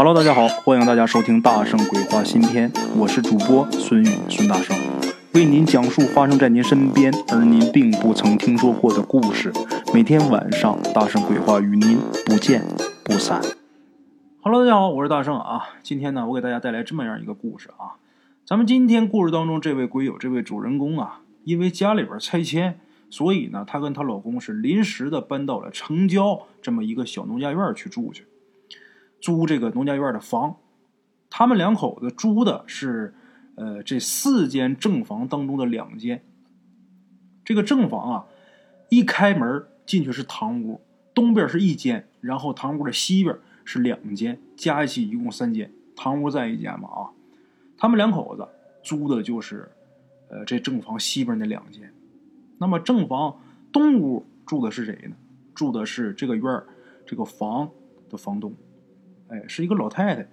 Hello，大家好，欢迎大家收听《大圣鬼话》新篇，我是主播孙宇，孙大圣，为您讲述发生在您身边而您并不曾听说过的故事。每天晚上，《大圣鬼话》与您不见不散。Hello，大家好，我是大圣啊。今天呢，我给大家带来这么样一个故事啊。咱们今天故事当中这位鬼友，这位主人公啊，因为家里边拆迁，所以呢，她跟她老公是临时的搬到了城郊这么一个小农家院去住去。租这个农家院的房，他们两口子租的是，呃，这四间正房当中的两间。这个正房啊，一开门进去是堂屋，东边是一间，然后堂屋的西边是两间，加一起一共三间，堂屋在一间嘛啊。他们两口子租的就是，呃，这正房西边那两间。那么正房东屋住的是谁呢？住的是这个院儿这个房的房东。哎，是一个老太太。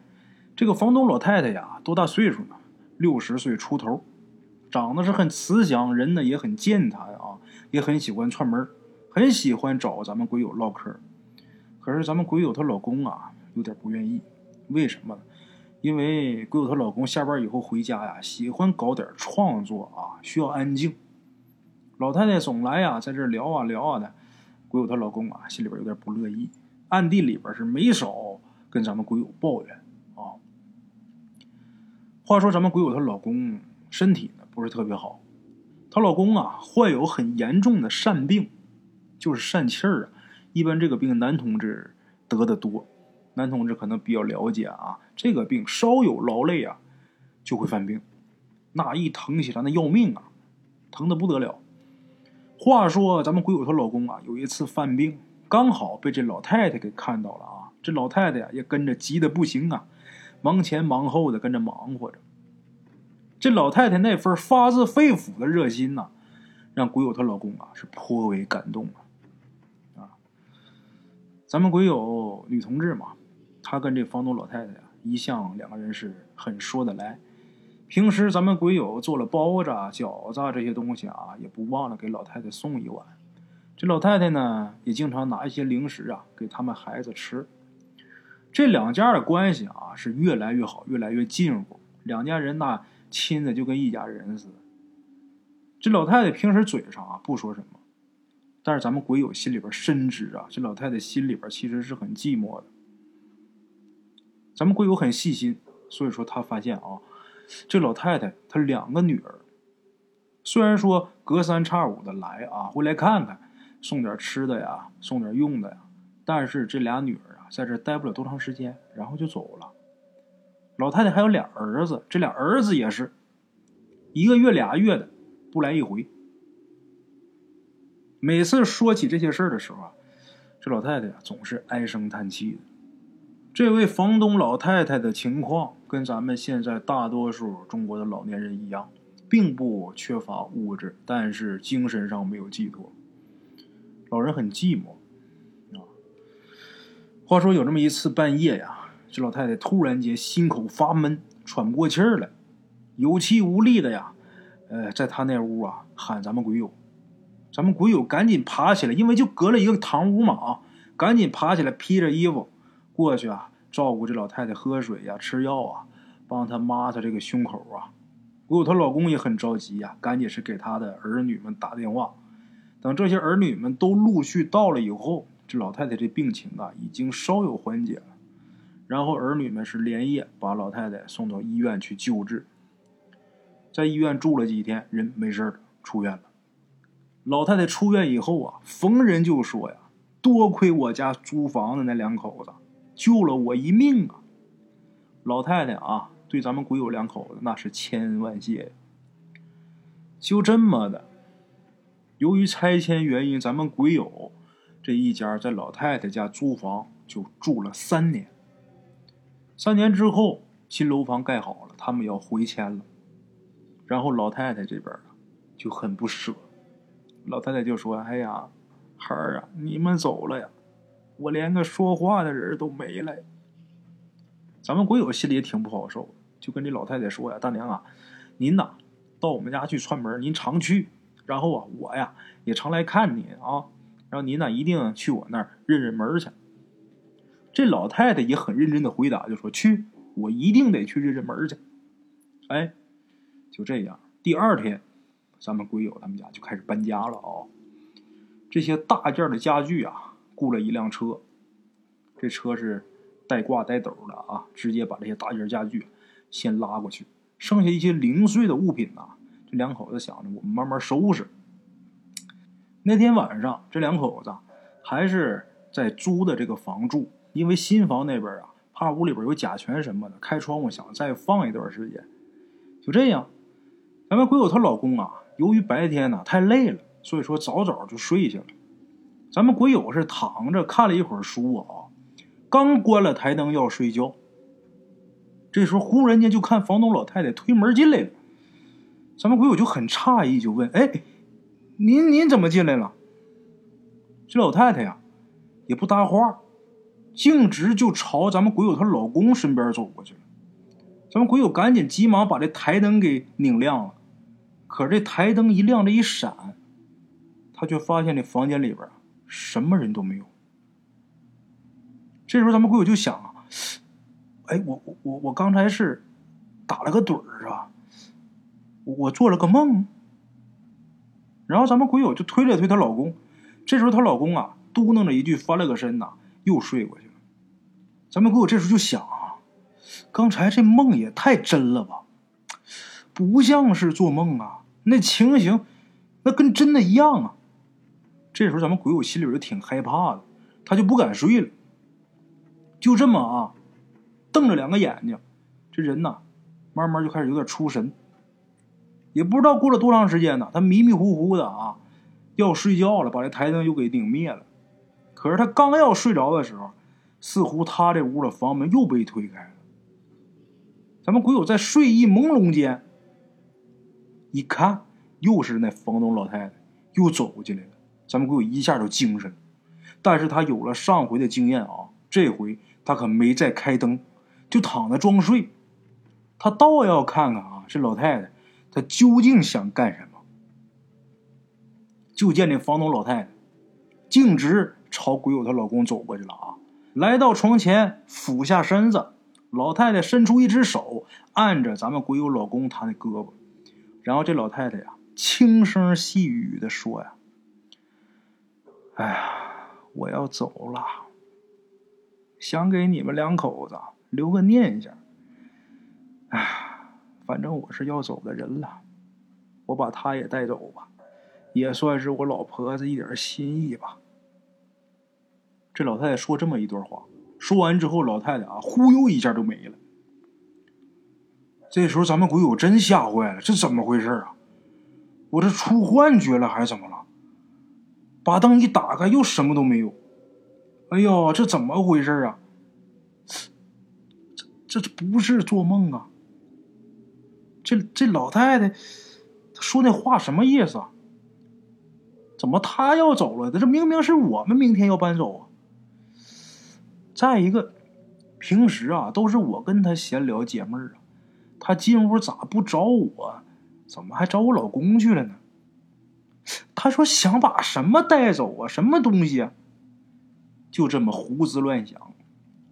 这个房东老太太呀，多大岁数呢？六十岁出头，长得是很慈祥，人呢也很健谈啊，也很喜欢串门，很喜欢找咱们鬼友唠嗑。可是咱们鬼友她老公啊，有点不愿意。为什么呢？因为鬼友她老公下班以后回家呀，喜欢搞点创作啊，需要安静。老太太总来呀，在这聊啊聊啊的，鬼友她老公啊，心里边有点不乐意，暗地里边是没少。跟咱们鬼友抱怨啊。话说咱们鬼友她老公身体呢不是特别好，她老公啊患有很严重的疝病，就是疝气儿啊。一般这个病男同志得的多，男同志可能比较了解啊。这个病稍有劳累啊就会犯病，那一疼起来那要命啊，疼的不得了。话说咱们鬼友她老公啊有一次犯病，刚好被这老太太给看到了啊。这老太太呀，也跟着急得不行啊，忙前忙后的跟着忙活着。这老太太那份发自肺腑的热心呐，让鬼友她老公啊是颇为感动啊。啊，咱们鬼友女同志嘛，她跟这房东老太太呀，一向两个人是很说得来。平时咱们鬼友做了包子、饺子这些东西啊，也不忘了给老太太送一碗。这老太太呢，也经常拿一些零食啊给他们孩子吃。这两家的关系啊是越来越好，越来越近乎。两家人那亲的就跟一家人似的。这老太太平时嘴上啊不说什么，但是咱们鬼友心里边深知啊，这老太太心里边其实是很寂寞的。咱们鬼友很细心，所以说他发现啊，这老太太她两个女儿，虽然说隔三差五的来啊，会来看看，送点吃的呀，送点用的呀，但是这俩女儿。在这待不了多长时间，然后就走了。老太太还有俩儿子，这俩儿子也是一个月俩月的不来一回。每次说起这些事儿的时候啊，这老太太呀总是唉声叹气的。这位房东老太太的情况跟咱们现在大多数中国的老年人一样，并不缺乏物质，但是精神上没有寄托，老人很寂寞。话说有这么一次半夜呀，这老太太突然间心口发闷，喘不过气儿来，有气无力的呀，呃，在她那屋啊喊咱们鬼友，咱们鬼友赶紧爬起来，因为就隔了一个堂屋嘛啊，赶紧爬起来披着衣服过去啊，照顾这老太太喝水呀、吃药啊，帮她抹她这个胸口啊。鬼友她老公也很着急呀，赶紧是给他的儿女们打电话，等这些儿女们都陆续到了以后。这老太太这病情啊，已经稍有缓解了。然后儿女们是连夜把老太太送到医院去救治，在医院住了几天，人没事了，出院了。老太太出院以后啊，逢人就说呀：“多亏我家租房的那两口子救了我一命啊！”老太太啊，对咱们鬼友两口子那是千恩万谢。就这么的，由于拆迁原因，咱们鬼友。这一家在老太太家租房就住了三年。三年之后，新楼房盖好了，他们要回迁了。然后老太太这边就很不舍，老太太就说：“哎呀，孩儿啊，你们走了呀，我连个说话的人都没了。”咱们鬼友心里也挺不好受，就跟这老太太说呀：“大娘啊，您呐到我们家去串门，您常去。然后啊，我呀也常来看您啊。”然后您呢，一定去我那儿认认门去。这老太太也很认真的回答，就说：“去，我一定得去认认门去。”哎，就这样，第二天，咱们鬼友他们家就开始搬家了啊。这些大件的家具啊，雇了一辆车，这车是带挂带斗的啊，直接把这些大件家具先拉过去，剩下一些零碎的物品呐，这两口子想着我们慢慢收拾。那天晚上，这两口子还是在租的这个房住，因为新房那边啊，怕屋里边有甲醛什么的，开窗户想再放一段时间。就这样，咱们鬼友她老公啊，由于白天呢太累了，所以说早早就睡下了。咱们鬼友是躺着看了一会儿书啊，刚关了台灯要睡觉，这时候忽然间就看房东老太太推门进来了。咱们鬼友就很诧异，就问：“哎，您您怎么进来了？”这老太太呀，也不搭话，径直就朝咱们鬼友她老公身边走过去了。咱们鬼友赶紧急忙把这台灯给拧亮了，可这台灯一亮，这一闪，他却发现这房间里边什么人都没有。这时候咱们鬼友就想啊，哎，我我我我刚才是打了个盹儿啊，我做了个梦。然后咱们鬼友就推了推她老公，这时候她老公啊嘟囔着一句，翻了个身呐，又睡过去了。咱们鬼友这时候就想啊。刚才这梦也太真了吧，不像是做梦啊！那情形，那跟真的一样啊！这时候咱们鬼友心里边就挺害怕的，他就不敢睡了。就这么啊，瞪着两个眼睛，这人呐，慢慢就开始有点出神。也不知道过了多长时间呢，他迷迷糊糊的啊，要睡觉了，把这台灯又给拧灭了。可是他刚要睡着的时候，似乎他这屋的房门又被推开了。咱们鬼友在睡意朦胧间，一看，又是那房东老太太又走进来了。咱们鬼友一下就精神了，但是他有了上回的经验啊，这回他可没再开灯，就躺着装睡。他倒要看看啊，这老太太她究竟想干什么。就见这房东老太太径直朝鬼友她老公走过去了啊，来到床前，俯下身子。老太太伸出一只手，按着咱们鬼友老公他的胳膊，然后这老太太呀，轻声细语的说呀：“哎呀，我要走了，想给你们两口子留个念想。哎，反正我是要走的人了，我把她也带走吧，也算是我老婆子一点心意吧。”这老太太说这么一段话。说完之后，老太太啊，忽悠一下就没了。这时候，咱们鬼友真吓坏了，这怎么回事啊？我这出幻觉了还是怎么了？把灯一打开，又什么都没有。哎呦，这怎么回事啊？这这不是做梦啊？这这老太太说那话什么意思啊？怎么她要走了？这明明是我们明天要搬走啊！再一个，平时啊都是我跟他闲聊解闷儿啊，他进屋咋不找我？怎么还找我老公去了呢？他说想把什么带走啊？什么东西啊？就这么胡思乱想，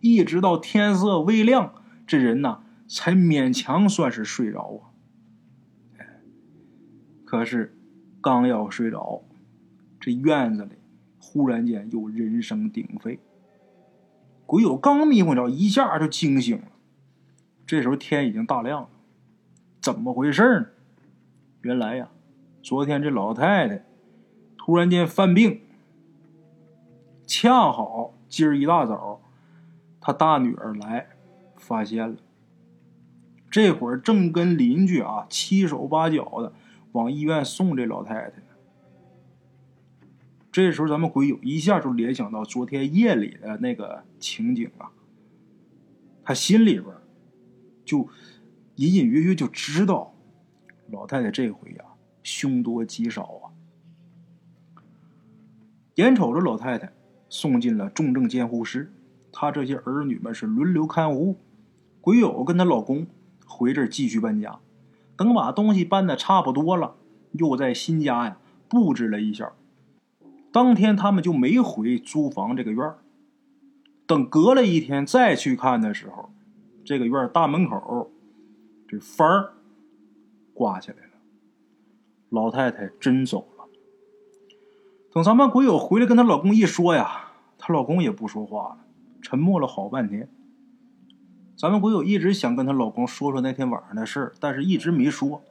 一直到天色微亮，这人呐才勉强算是睡着啊。可是刚要睡着，这院子里忽然间又人声鼎沸。鬼友刚迷糊着，一下就惊醒了。这时候天已经大亮了，怎么回事呢？原来呀，昨天这老太太突然间犯病，恰好今儿一大早，她大女儿来发现了。这会儿正跟邻居啊七手八脚的往医院送这老太太。这时候，咱们鬼友一下就联想到昨天夜里的那个情景啊，他心里边就隐隐约约就知道，老太太这回呀凶多吉少啊。眼瞅着老太太送进了重症监护室，她这些儿女们是轮流看护，鬼友跟她老公回这儿继续搬家，等把东西搬的差不多了，又在新家呀布置了一下。当天他们就没回租房这个院儿。等隔了一天再去看的时候，这个院大门口这幡儿挂起来了，老太太真走了。等咱们鬼友回来跟她老公一说呀，她老公也不说话了，沉默了好半天。咱们鬼友一直想跟她老公说说那天晚上的事儿，但是一直没说。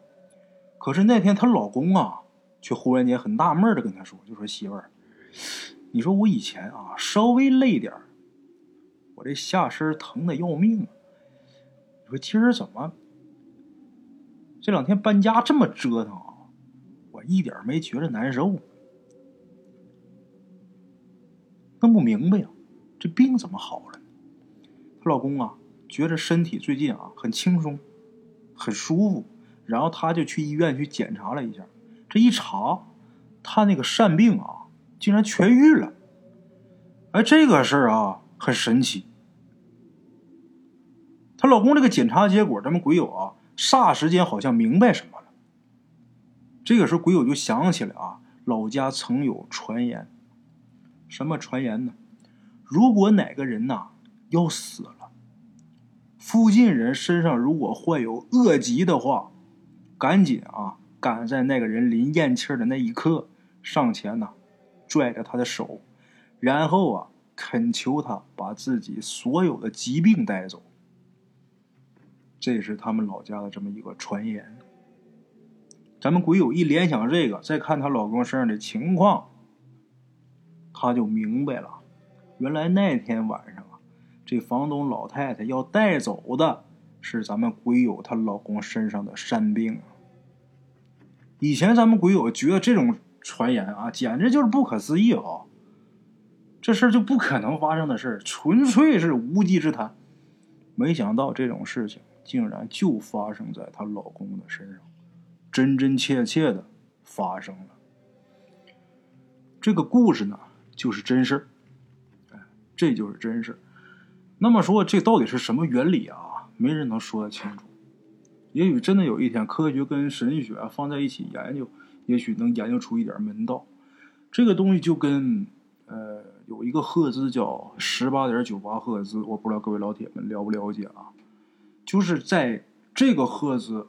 可是那天她老公啊，却忽然间很纳闷的跟她说：“就说媳妇儿，你说我以前啊稍微累点儿。”我这下身疼的要命！你说今儿怎么这两天搬家这么折腾啊？我一点没觉着难受。弄不明白呀，这病怎么好了？她老公啊，觉着身体最近啊很轻松，很舒服，然后他就去医院去检查了一下。这一查，他那个肾病啊，竟然痊愈了。哎，这个事儿啊，很神奇。她老公这个检查结果，咱们鬼友啊，霎时间好像明白什么了。这个时候，鬼友就想起来啊，老家曾有传言，什么传言呢？如果哪个人呐要死了，附近人身上如果患有恶疾的话，赶紧啊，赶在那个人临咽气的那一刻，上前呐，拽着他的手，然后啊，恳求他把自己所有的疾病带走。这是他们老家的这么一个传言。咱们鬼友一联想这个，再看她老公身上的情况，他就明白了，原来那天晚上，这房东老太太要带走的是咱们鬼友她老公身上的山病。以前咱们鬼友觉得这种传言啊，简直就是不可思议啊，这事儿就不可能发生的事儿，纯粹是无稽之谈。没想到这种事情。竟然就发生在她老公的身上，真真切切的发生了。这个故事呢，就是真事哎，这就是真事儿那么说，这到底是什么原理啊？没人能说得清楚。也许真的有一天，科学跟神学放在一起研究，也许能研究出一点门道。这个东西就跟呃，有一个赫兹叫十八点九八赫兹，我不知道各位老铁们了不了解啊？就是在这个赫兹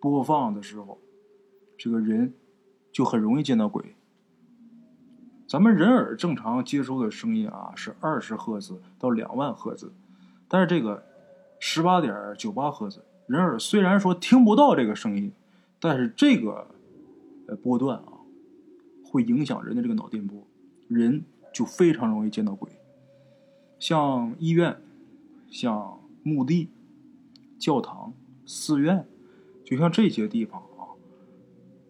播放的时候，这个人就很容易见到鬼。咱们人耳正常接收的声音啊是二十赫兹到两万赫兹，但是这个十八点九八赫兹，人耳虽然说听不到这个声音，但是这个呃波段啊会影响人的这个脑电波，人就非常容易见到鬼。像医院，像墓地。教堂、寺院，就像这些地方啊，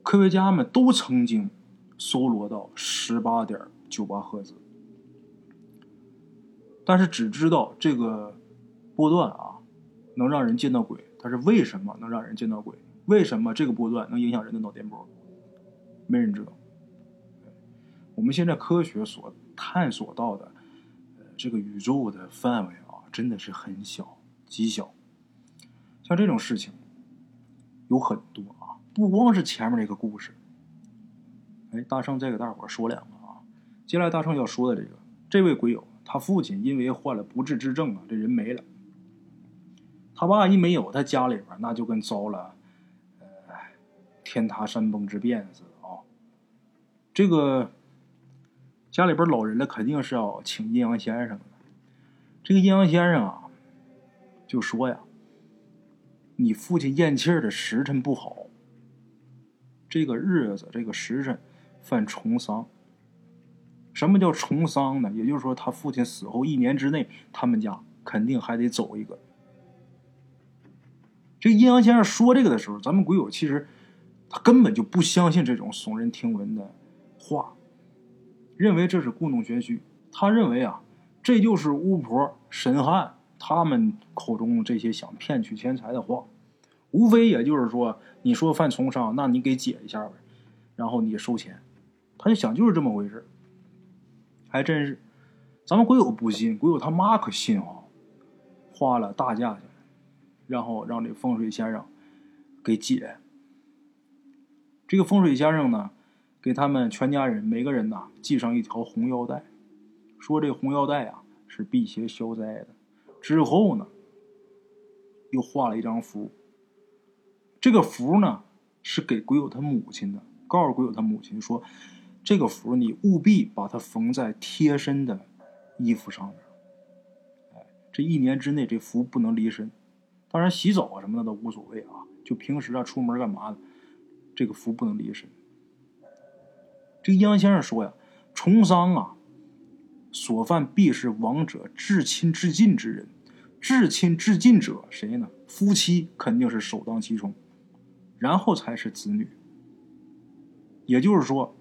科学家们都曾经搜罗到十八点九八赫兹，但是只知道这个波段啊能让人见到鬼，它是为什么能让人见到鬼？为什么这个波段能影响人的脑电波？没人知道。我们现在科学所探索到的，呃，这个宇宙的范围啊，真的是很小，极小。像这种事情有很多啊，不光是前面这个故事。哎，大圣再给大伙说两个啊。接下来大圣要说的这个，这位鬼友，他父亲因为患了不治之症啊，这人没了。他爸一没有，他家里边那就跟遭了呃天塌山崩之变似的啊。这个家里边老人了，肯定是要请阴阳先生的。这个阴阳先生啊，就说呀。你父亲咽气儿的时辰不好，这个日子这个时辰犯重丧。什么叫重丧呢？也就是说，他父亲死后一年之内，他们家肯定还得走一个。这阴阳先生说这个的时候，咱们鬼友其实他根本就不相信这种耸人听闻的话，认为这是故弄玄虚。他认为啊，这就是巫婆神汉。他们口中这些想骗取钱财的话，无非也就是说，你说犯重伤，那你给解一下呗，然后你收钱。他就想就是这么回事还真是。咱们鬼友不信，鬼友他妈可信啊，花了大价钱，然后让这风水先生给解。这个风水先生呢，给他们全家人每个人呐系上一条红腰带，说这红腰带啊。是辟邪消灾的。之后呢，又画了一张符。这个符呢，是给鬼友他母亲的，告诉鬼友他母亲说，这个符你务必把它缝在贴身的衣服上面。哎，这一年之内这符不能离身。当然，洗澡啊什么的都无所谓啊，就平时啊出门干嘛的，这个符不能离身。这阴阳先生说呀，重丧啊，所犯必是亡者至亲至近之人，至亲至近者谁呢？夫妻肯定是首当其冲，然后才是子女。也就是说，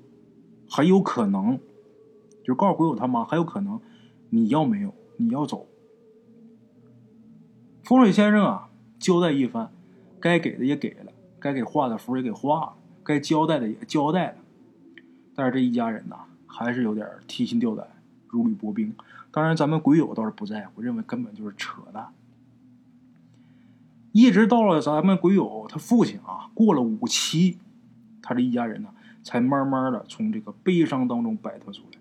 很有可能，就告诉鬼友他妈，还有可能你要没有，你要走。风水先生啊，交代一番，该给的也给了，该给画的符也给画了，该交代的也交代了。但是这一家人呐，还是有点提心吊胆、如履薄冰。当然，咱们鬼友倒是不在乎，认为根本就是扯淡。一直到了咱们鬼友他父亲啊过了五七，他这一家人呢，才慢慢的从这个悲伤当中摆脱出来，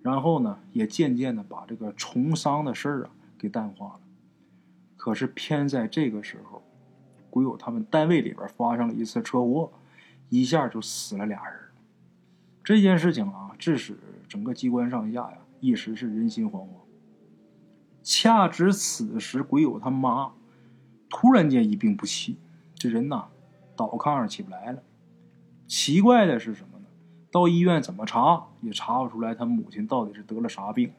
然后呢，也渐渐的把这个重丧的事儿啊给淡化了。可是偏在这个时候，鬼友他们单位里边发生了一次车祸，一下就死了俩人。这件事情啊，致使整个机关上下呀，一时是人心惶惶。恰值此时，鬼友他妈突然间一病不起，这人呐，倒炕上起不来了。奇怪的是什么呢？到医院怎么查也查不出来他母亲到底是得了啥病。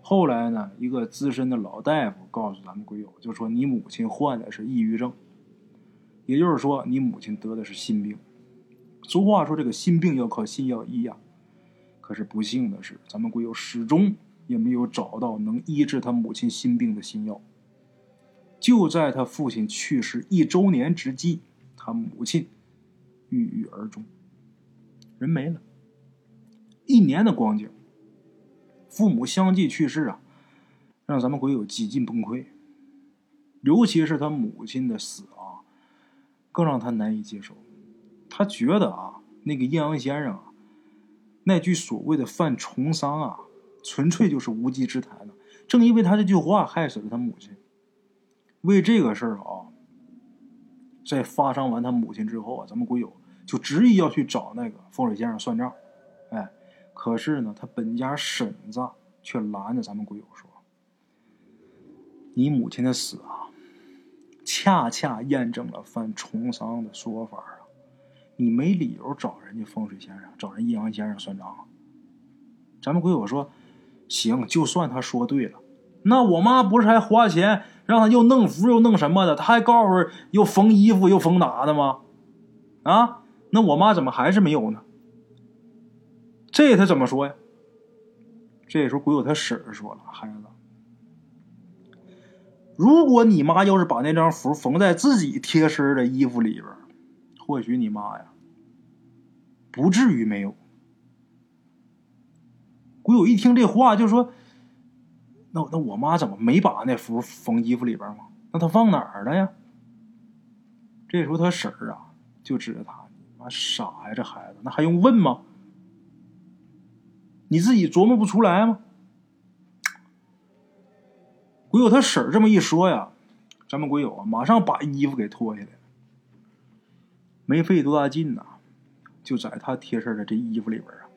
后来呢，一个资深的老大夫告诉咱们鬼友，就说你母亲患的是抑郁症，也就是说，你母亲得的是心病。俗话说：“这个心病要靠心药医呀。”可是不幸的是，咱们鬼友始终也没有找到能医治他母亲心病的心药。就在他父亲去世一周年之际，他母亲郁郁而终，人没了。一年的光景，父母相继去世啊，让咱们鬼友几近崩溃。尤其是他母亲的死啊，更让他难以接受。他觉得啊，那个阴阳先生啊，那句所谓的犯重丧啊，纯粹就是无稽之谈了。正因为他这句话，害死了他母亲。为这个事儿啊，在发伤完他母亲之后啊，咱们鬼友就执意要去找那个风水先生算账。哎，可是呢，他本家婶子却拦着咱们鬼友说：“你母亲的死啊，恰恰验证了犯重丧的说法啊。”你没理由找人家风水先生、找人阴阳先生算账。咱们鬼友说：“行，就算他说对了，那我妈不是还花钱让他又弄符又弄什么的？他还告诉又缝衣服又缝哪的吗？啊？那我妈怎么还是没有呢？这他怎么说呀？”这时候鬼友他婶儿说了：“孩子，如果你妈要是把那张符缝在自己贴身的衣服里边。”或许你妈呀，不至于没有。鬼友一听这话就说：“那那我妈怎么没把那符缝衣服里边吗？那她放哪儿了呀？”这时候他婶儿啊就指着他：“你妈傻呀，这孩子，那还用问吗？你自己琢磨不出来吗？”鬼友他婶儿这么一说呀，咱们鬼友啊马上把衣服给脱下来。没费多大劲呐，就在他贴身的这衣服里边啊，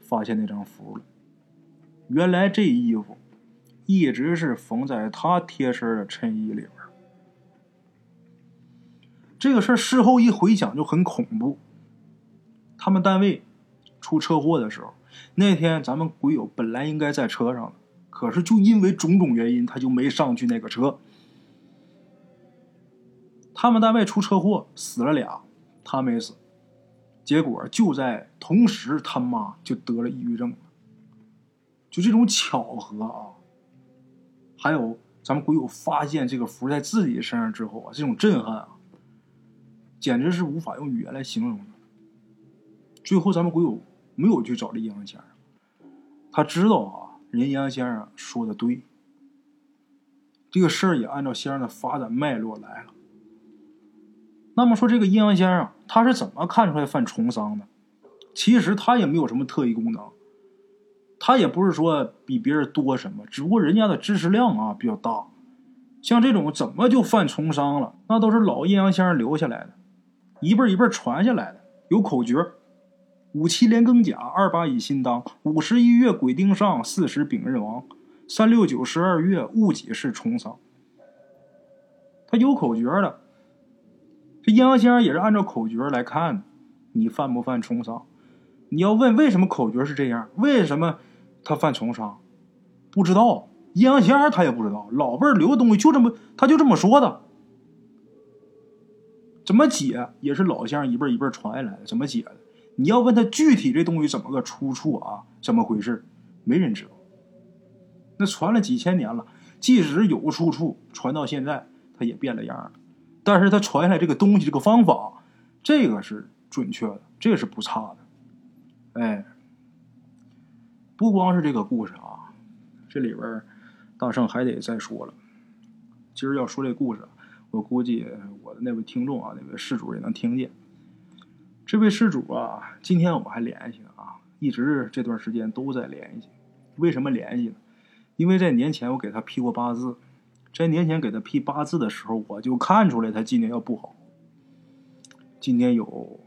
发现那张符了。原来这衣服一直是缝在他贴身的衬衣里边。这个事儿事后一回想就很恐怖。他们单位出车祸的时候，那天咱们鬼友本来应该在车上的，可是就因为种种原因，他就没上去那个车。他们单位出车祸死了俩。他没死，结果就在同时，他妈就得了抑郁症。就这种巧合啊，还有咱们鬼友发现这个符在自己身上之后啊，这种震撼啊，简直是无法用语言来形容的。最后，咱们鬼友没有去找这阴阳先生，他知道啊，人阴阳先生说的对，这个事儿也按照先生的发展脉络来了。那么说，这个阴阳先生他是怎么看出来犯重伤的？其实他也没有什么特异功能，他也不是说比别人多什么，只不过人家的知识量啊比较大。像这种怎么就犯从商了？那都是老阴阳先生留下来的，一辈一辈传下来的，有口诀：五七连庚甲，二八乙辛当，五十一月癸丁上，四十丙壬亡，三六九十二月戊己是从商。他有口诀的，这阴阳先生也是按照口诀来看的，你犯不犯从商？你要问为什么口诀是这样？为什么他犯从商？不知道。阴阳先生他也不知道，老辈儿留的东西就这么，他就这么说的。怎么解也是老先生一辈一辈传下来的，怎么解的？你要问他具体这东西怎么个出处啊？怎么回事？没人知道。那传了几千年了，即使有出处，传到现在他也变了样了。但是他传下来这个东西，这个方法，这个是准确的，这个是不差的。哎，不光是这个故事啊，这里边大圣还得再说了。今儿要说这故事，我估计我的那位听众啊，那位施主也能听见。这位施主啊，今天我们还联系呢啊，一直这段时间都在联系。为什么联系呢？因为在年前我给他批过八字，在年前给他批八字的时候，我就看出来他今年要不好。今年有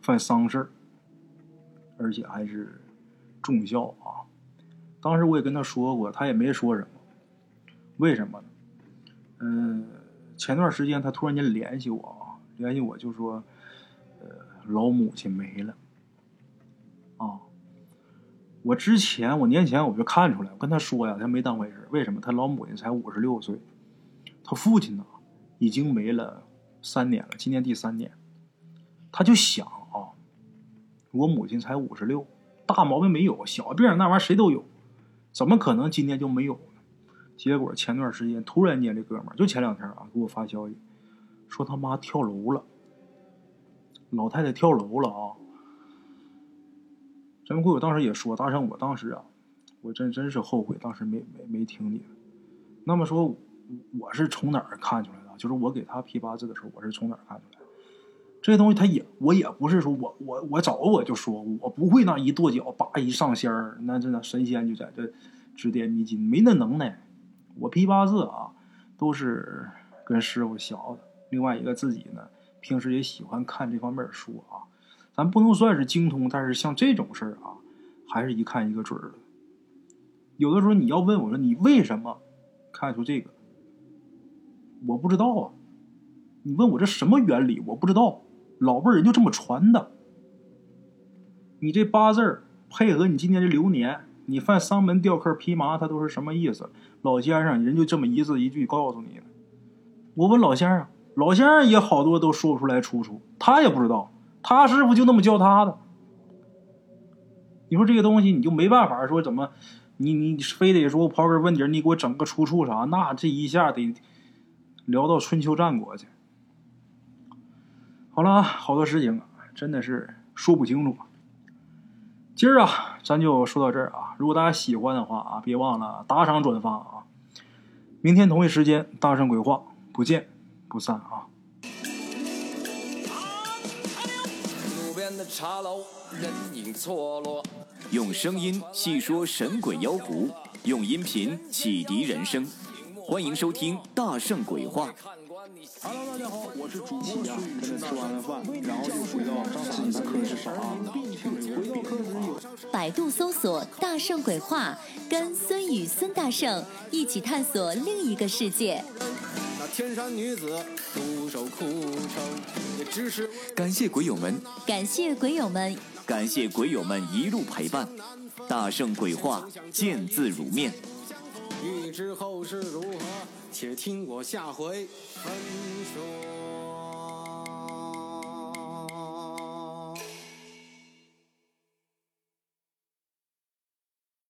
犯丧事，而且还是重孝啊。当时我也跟他说过，他也没说什么。为什么呢？嗯，前段时间他突然间联系我啊，联系我就说，呃，老母亲没了。啊，我之前我年前我就看出来，我跟他说呀，他没当回事。为什么？他老母亲才五十六岁，他父亲呢已经没了三年了，今年第三年。他就想啊，我母亲才五十六，大毛病没有，小病那玩意儿谁都有，怎么可能今天就没有呢？结果前段时间突然间，这哥们儿就前两天啊给我发消息，说他妈跳楼了。老太太跳楼了啊！咱们贵友当时也说，大圣，我当时啊，我真真是后悔当时没没没听你。那么说，我是从哪儿看出来的？就是我给他批八字的时候，我是从哪儿看出来的？这东西他也我也不是说我我我早我就说我不会那一跺脚叭一上仙儿，那真的神仙就在这指点迷津，没那能耐。我批八字啊，都是跟师傅学的。另外一个自己呢，平时也喜欢看这方面书啊。咱不能算是精通，但是像这种事儿啊，还是一看一个准儿的。有的时候你要问我说你为什么看出这个，我不知道啊。你问我这什么原理，我不知道。老辈人就这么传的。你这八字配合你今年这流年。你犯丧门吊客披麻，他都是什么意思？老先生，人就这么一字一句告诉你。我问老先生，老先生也好多都说不出来出处，他也不知道，他师傅就那么教他的。你说这个东西，你就没办法说怎么，你你非得说我刨根问底你给我整个出处啥？那这一下得聊到春秋战国去。好了，好多事情啊，真的是说不清楚。今儿啊，咱就说到这儿啊。如果大家喜欢的话啊，别忘了打赏转发啊。明天同一时间，大圣鬼话不见不散啊。用声音细说神鬼妖狐，用音频启迪人生。欢迎收听《大圣鬼话》。Hello，大家好，我是主播孙宇。跟着吃完了饭，然后就回到自己的课室上啊。百度搜索“大圣鬼话”，跟孙宇、孙大圣一起探索另一个世界。那天山女子独守空城，也只是感谢鬼友们，感谢鬼友们，感谢鬼友们一路陪伴。大圣鬼话，见字如面。欲知后事如何，且听我下回分说。